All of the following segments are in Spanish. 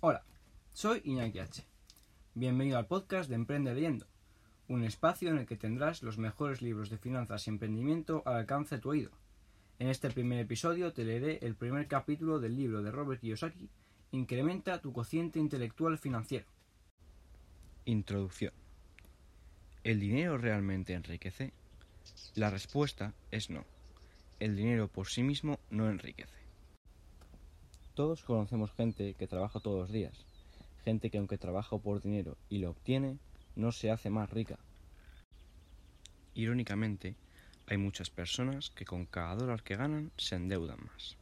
Hola, soy Iñaki H. Bienvenido al podcast de Emprende Leyendo, un espacio en el que tendrás los mejores libros de finanzas y emprendimiento al alcance de tu oído. En este primer episodio te leeré el primer capítulo del libro de Robert Kiyosaki, Incrementa tu cociente intelectual financiero. Introducción. ¿El dinero realmente enriquece? La respuesta es no. El dinero por sí mismo no enriquece. Todos conocemos gente que trabaja todos los días, gente que aunque trabaja por dinero y lo obtiene, no se hace más rica. Irónicamente, hay muchas personas que con cada dólar que ganan se endeudan más.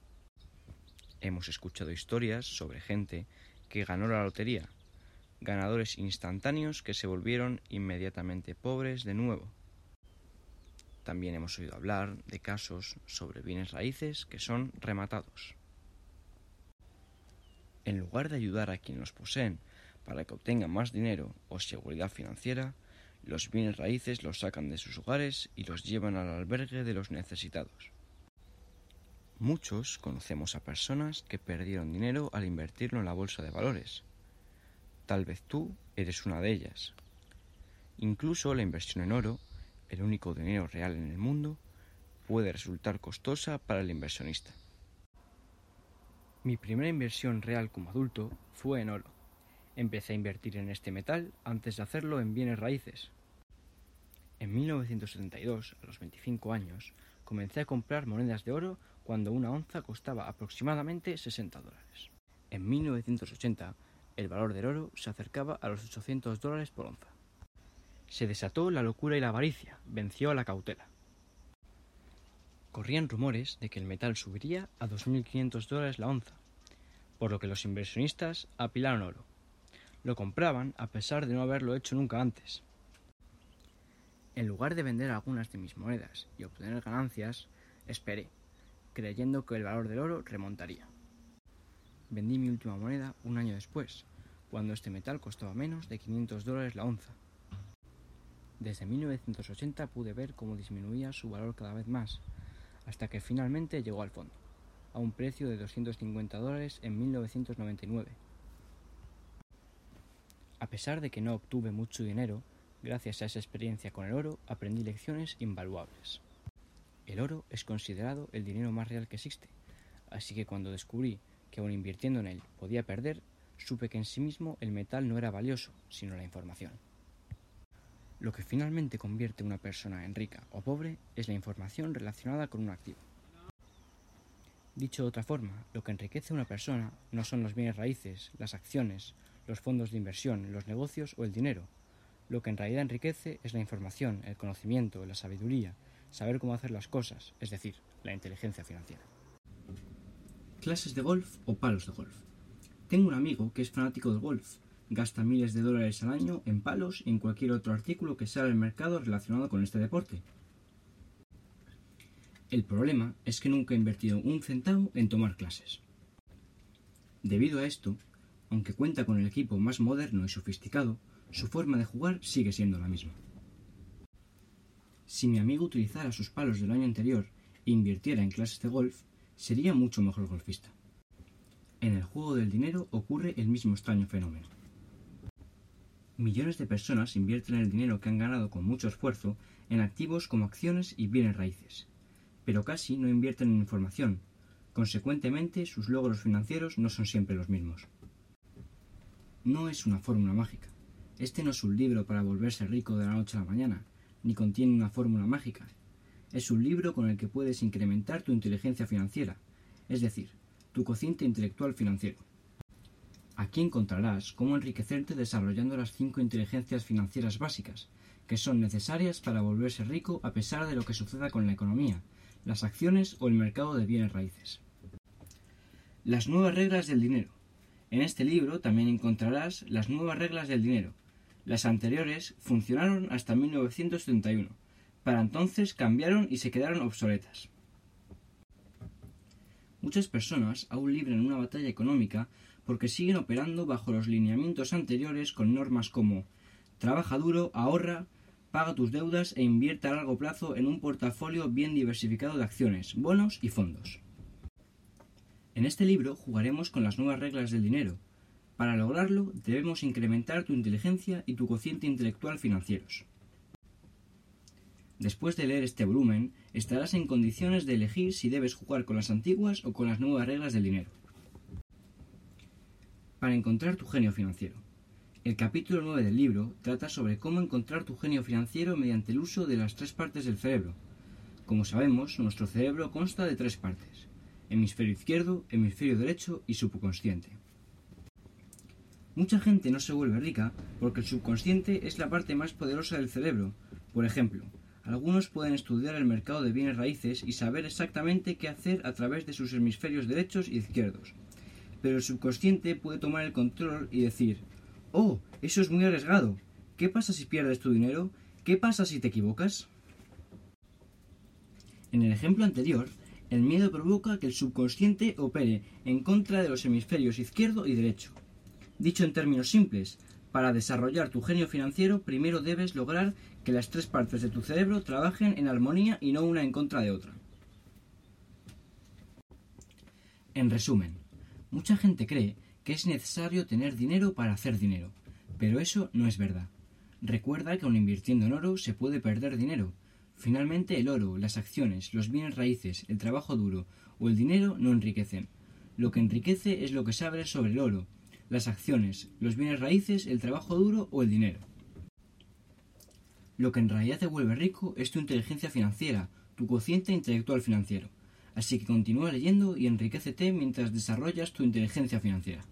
Hemos escuchado historias sobre gente que ganó la lotería, ganadores instantáneos que se volvieron inmediatamente pobres de nuevo. También hemos oído hablar de casos sobre bienes raíces que son rematados. En lugar de ayudar a quienes los poseen para que obtengan más dinero o seguridad financiera, los bienes raíces los sacan de sus hogares y los llevan al albergue de los necesitados. Muchos conocemos a personas que perdieron dinero al invertirlo en la bolsa de valores. Tal vez tú eres una de ellas. Incluso la inversión en oro, el único dinero real en el mundo, puede resultar costosa para el inversionista. Mi primera inversión real como adulto fue en oro. Empecé a invertir en este metal antes de hacerlo en bienes raíces. En 1972, a los 25 años, comencé a comprar monedas de oro cuando una onza costaba aproximadamente 60 dólares. En 1980, el valor del oro se acercaba a los 800 dólares por onza. Se desató la locura y la avaricia, venció a la cautela. Corrían rumores de que el metal subiría a 2.500 dólares la onza, por lo que los inversionistas apilaron oro. Lo compraban a pesar de no haberlo hecho nunca antes. En lugar de vender algunas de mis monedas y obtener ganancias, esperé, creyendo que el valor del oro remontaría. Vendí mi última moneda un año después, cuando este metal costaba menos de 500 dólares la onza. Desde 1980 pude ver cómo disminuía su valor cada vez más, hasta que finalmente llegó al fondo, a un precio de 250 dólares en 1999. A pesar de que no obtuve mucho dinero, gracias a esa experiencia con el oro aprendí lecciones invaluables. El oro es considerado el dinero más real que existe, así que cuando descubrí que aun invirtiendo en él podía perder, supe que en sí mismo el metal no era valioso, sino la información. Lo que finalmente convierte a una persona en rica o pobre es la información relacionada con un activo. Dicho de otra forma, lo que enriquece a una persona no son los bienes raíces, las acciones, los fondos de inversión, los negocios o el dinero. Lo que en realidad enriquece es la información, el conocimiento, la sabiduría, saber cómo hacer las cosas, es decir, la inteligencia financiera. Clases de golf o palos de golf. Tengo un amigo que es fanático del golf gasta miles de dólares al año en palos y en cualquier otro artículo que sale al mercado relacionado con este deporte. El problema es que nunca ha invertido un centavo en tomar clases. Debido a esto, aunque cuenta con el equipo más moderno y sofisticado, su forma de jugar sigue siendo la misma. Si mi amigo utilizara sus palos del año anterior e invirtiera en clases de golf, sería mucho mejor golfista. En el juego del dinero ocurre el mismo extraño fenómeno. Millones de personas invierten el dinero que han ganado con mucho esfuerzo en activos como acciones y bienes raíces, pero casi no invierten en información. Consecuentemente, sus logros financieros no son siempre los mismos. No es una fórmula mágica. Este no es un libro para volverse rico de la noche a la mañana, ni contiene una fórmula mágica. Es un libro con el que puedes incrementar tu inteligencia financiera, es decir, tu cociente intelectual financiero. Aquí encontrarás cómo enriquecerte desarrollando las cinco inteligencias financieras básicas, que son necesarias para volverse rico a pesar de lo que suceda con la economía, las acciones o el mercado de bienes raíces. Las nuevas reglas del dinero. En este libro también encontrarás las nuevas reglas del dinero. Las anteriores funcionaron hasta 1971. Para entonces cambiaron y se quedaron obsoletas. Muchas personas aún libran una batalla económica porque siguen operando bajo los lineamientos anteriores con normas como trabaja duro, ahorra, paga tus deudas e invierte a largo plazo en un portafolio bien diversificado de acciones, bonos y fondos. En este libro jugaremos con las nuevas reglas del dinero, Para lograrlo, debemos incrementar tu inteligencia y tu cociente intelectual financieros. Después de leer este volumen, estarás en condiciones de elegir si debes jugar con las antiguas o con las nuevas reglas del dinero. Para encontrar tu genio financiero. El capítulo 9 del libro trata sobre cómo encontrar tu genio financiero mediante el uso de las tres partes del cerebro. Como sabemos, nuestro cerebro consta de tres partes, hemisferio izquierdo, hemisferio derecho y subconsciente. Mucha gente no se vuelve rica porque el subconsciente es la parte más poderosa del cerebro. Por ejemplo, algunos pueden estudiar el mercado de bienes raíces y saber exactamente qué hacer a través de sus hemisferios derechos e izquierdos. Pero el subconsciente puede tomar el control y decir, oh, eso es muy arriesgado. ¿Qué pasa si pierdes tu dinero? ¿Qué pasa si te equivocas? En el ejemplo anterior, el miedo provoca que el subconsciente opere en contra de los hemisferios izquierdo y derecho. Dicho en términos simples, para desarrollar tu genio financiero primero debes lograr que las tres partes de tu cerebro trabajen en armonía y no una en contra de otra. En resumen, mucha gente cree que es necesario tener dinero para hacer dinero, pero eso no es verdad. Recuerda que aun invirtiendo en oro se puede perder dinero. Finalmente el oro, las acciones, los bienes raíces, el trabajo duro o el dinero no enriquecen. Lo que enriquece es lo que sabes sobre el oro, las acciones, los bienes raíces, el trabajo duro o el dinero. Lo que en realidad te vuelve rico es tu inteligencia financiera, tu cociente intelectual financiero. Así que continúa leyendo y enriquecete mientras desarrollas tu inteligencia financiera.